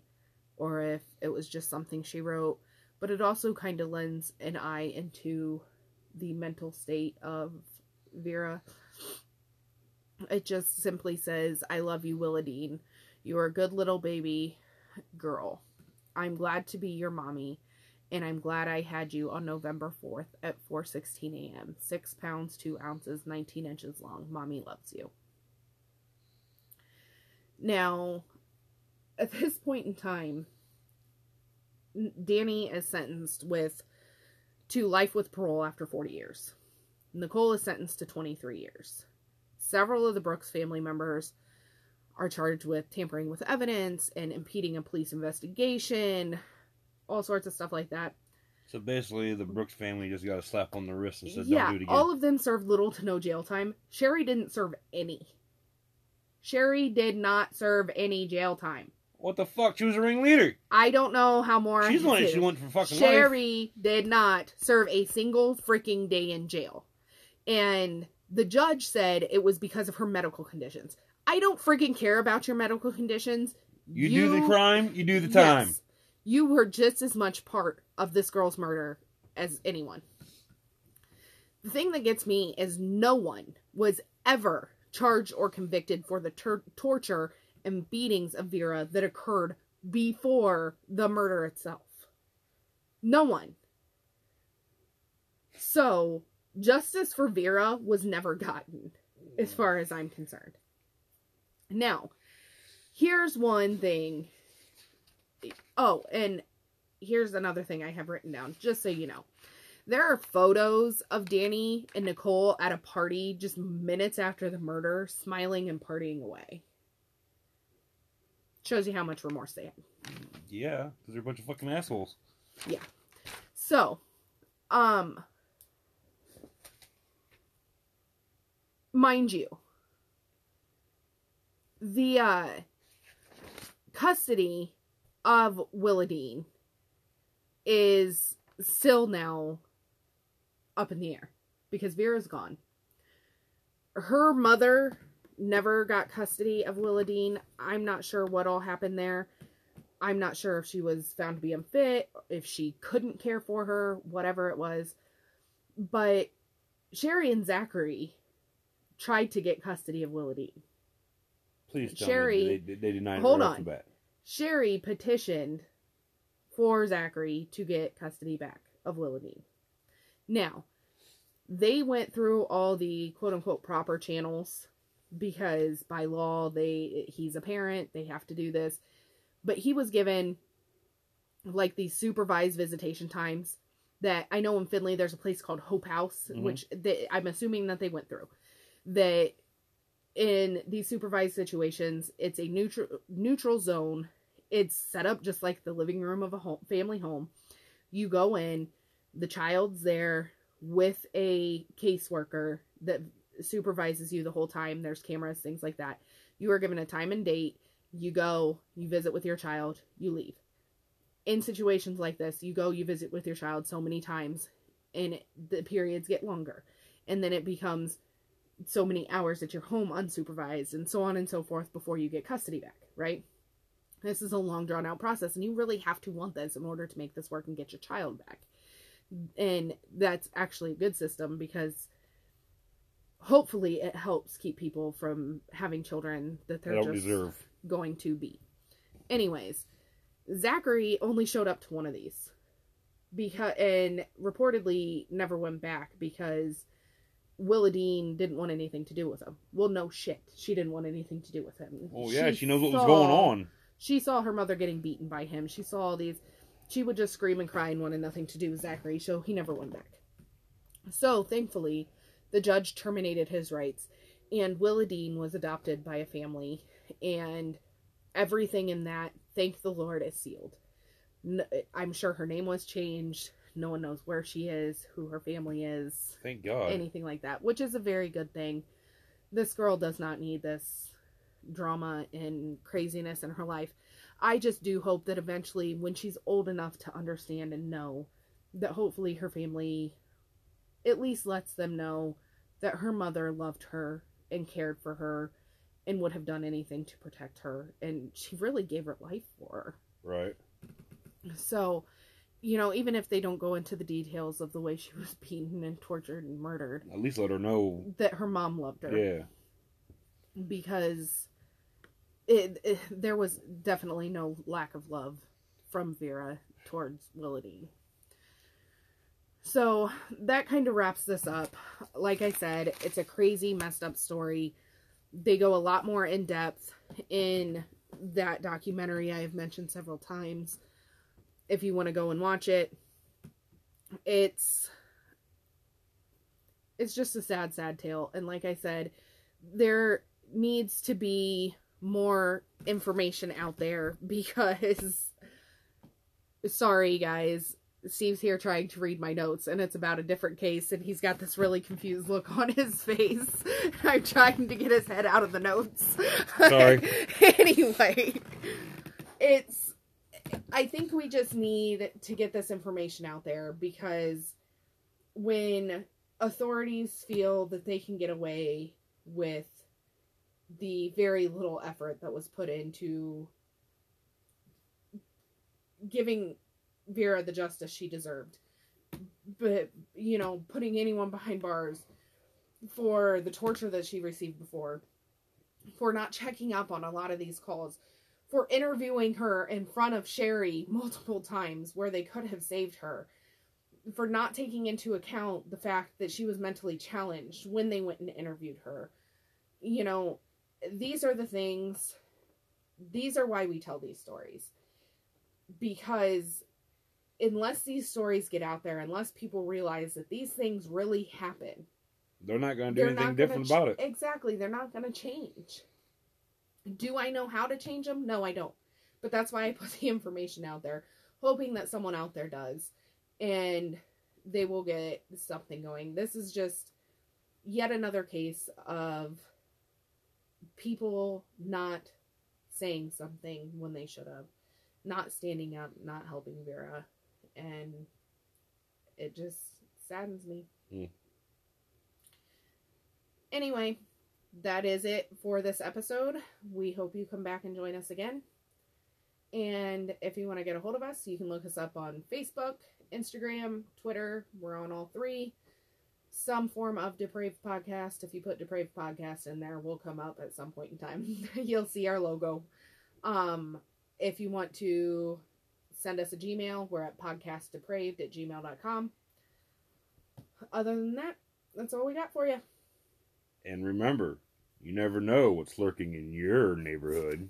or if it was just something she wrote, but it also kind of lends an eye into the mental state of Vera. It just simply says, I love you, Willadine. You're a good little baby girl. I'm glad to be your mommy and I'm glad I had you on November 4th at 4:16 a.m. 6 pounds 2 ounces 19 inches long. Mommy loves you. Now, at this point in time, Danny is sentenced with to life with parole after 40 years. Nicole is sentenced to 23 years. Several of the Brooks family members are charged with tampering with evidence and impeding a police investigation, all sorts of stuff like that.
So basically, the Brooks family just got a slap on the wrist and said,
yeah,
"Don't do it again."
all of them served little to no jail time. Sherry didn't serve any. Sherry did not serve any jail time.
What the fuck? She was a ringleader.
I don't know how more.
She's the one she went for fucking life.
Sherry did not serve a single freaking day in jail. And the judge said it was because of her medical conditions. I don't freaking care about your medical conditions.
You, do the crime, you do the time.
Yes, you were just as much part of this girl's murder as anyone. The thing that gets me is no one was ever charged or convicted for the tur- torture and beatings of Vera that occurred before the murder itself. No one. So, justice for Vera was never gotten, as far as I'm concerned. Now, here's one thing. Oh, and here's another thing I have written down, just so you know. There are photos of Danny and Nicole at a party just minutes after the murder, smiling and partying away. Shows you how much remorse they have.
Yeah, because they're a bunch of fucking assholes. Yeah.
So, um, mind you, the uh, custody of Willadine is still now up in the air because Vera's gone. Her mother never got custody of Willa Dean. I'm not sure what all happened there. I'm not sure if she was found to be unfit, if she couldn't care for her, whatever it was. But Sherry and Zachary tried to get custody of Willa Dean.
Please tell
Sherry,
me they, they denied
hold on.
the.
Sherry petitioned for Zachary to get custody back. of Willa Dean. Now, they went through all the quote unquote proper channels because by law they he's a parent, they have to do this. But he was given like these supervised visitation times that I know in Findlay there's a place called Hope House,
Mhm.
which they, I'm assuming that they went through. That in these supervised situations, it's a neutral neutral zone. It's set up just like the living room of a home, family home. You go in, the child's there with a caseworker that supervises you the whole time. There's cameras, things like that. You are given a time and date. You go, you visit with your child, you leave. In situations like this, you go, you visit with your child so many times, and the periods get longer. And then it becomes so many hours at your home unsupervised, and so on and so forth before you get custody back, right? This is a long drawn out process, and you really have to want this in order to make this work and get your child back. And that's actually a good system because hopefully it helps keep people from having children that
They
they're just
deserve.
going to be. Anyways, Zachary only showed up to one of these because and reportedly never went back because Willadine didn't want anything to do with him. Well, no shit, she didn't want anything to do with him.
Oh yeah, she, knows what
saw-
was going on.
She saw her mother getting beaten by him. She saw all these. She would just scream and cry and wanted nothing to do with Zachary, so he never went back. So thankfully, the judge terminated his rights, and Willadine was adopted by a family, and everything in that, thank the Lord, is sealed. I'm sure her name was changed. No one knows where she is, who her family is,
Thank God.
anything like that, which is a very good thing. This girl does not need this drama and craziness in her life. I just do hope that eventually, when she's old enough to understand and know, that hopefully her family at least lets them know that her mother loved her and cared for her and would have done anything to protect her. And she really gave her life for her.
Right.
So, you know, even if they don't go into the details of the way she was beaten and tortured and murdered,
At least let her know.
that her mom loved her
Yeah.
because it, it there was definitely no lack of love from Vera towards Willadine. So that kind of wraps this up. Like I said, it's a crazy, messed up story. They go a lot more in depth in that documentary I have mentioned several times. If you want to go and watch it, it's it's just a sad, sad tale. And like I said, there needs to be more information out there because sorry guys steve's here trying to read my notes and it's about a different case and he's got this really confused look on his face i'm trying to get his head out of the notes
Sorry.
anyway it's i think we just need to get this information out there because when authorities feel that they can get away with the very little effort that was put into giving Vera the justice she deserved. But, you know, putting anyone behind bars for the torture that she received before, for not checking up on a lot of these calls, for interviewing her in front of Sherry multiple times where they could have saved her, for not taking into account the fact that she was mentally challenged when they went and interviewed her. You know, these are the things, these are why we tell these stories. Because unless these stories get out there, unless people realize that these things really happen,
They're not going to do anything different
gonna
about it.
Exactly, they're not going to change. Do I know how to change them? No, I don't. But that's why I put the information out there, hoping that someone out there does, and they will get something going. This is just yet another case of people not saying something when they should have, not standing up, not helping Vera, and it just saddens me.
Mm.
Anyway, that is it for this episode. We hope you come back and join us again. And if you want to get a hold of us, you can look us up on Facebook, Instagram, Twitter. We're on all three. Some form of Depraved Podcast. If you put Depraved Podcast in there, we'll come up at some point in time. You'll see our logo. Um, if you want to send us a Gmail. We're at podcastdepraved at gmail.com. Other than that, that's all we got for you.
And remember, you never know what's lurking in your neighborhood.